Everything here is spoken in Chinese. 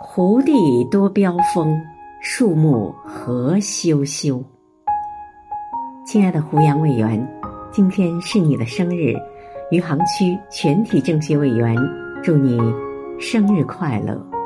湖地多标风树木何修修亲爱的胡杨委员今天是你的生日余杭区全体政协委员祝你生日快乐。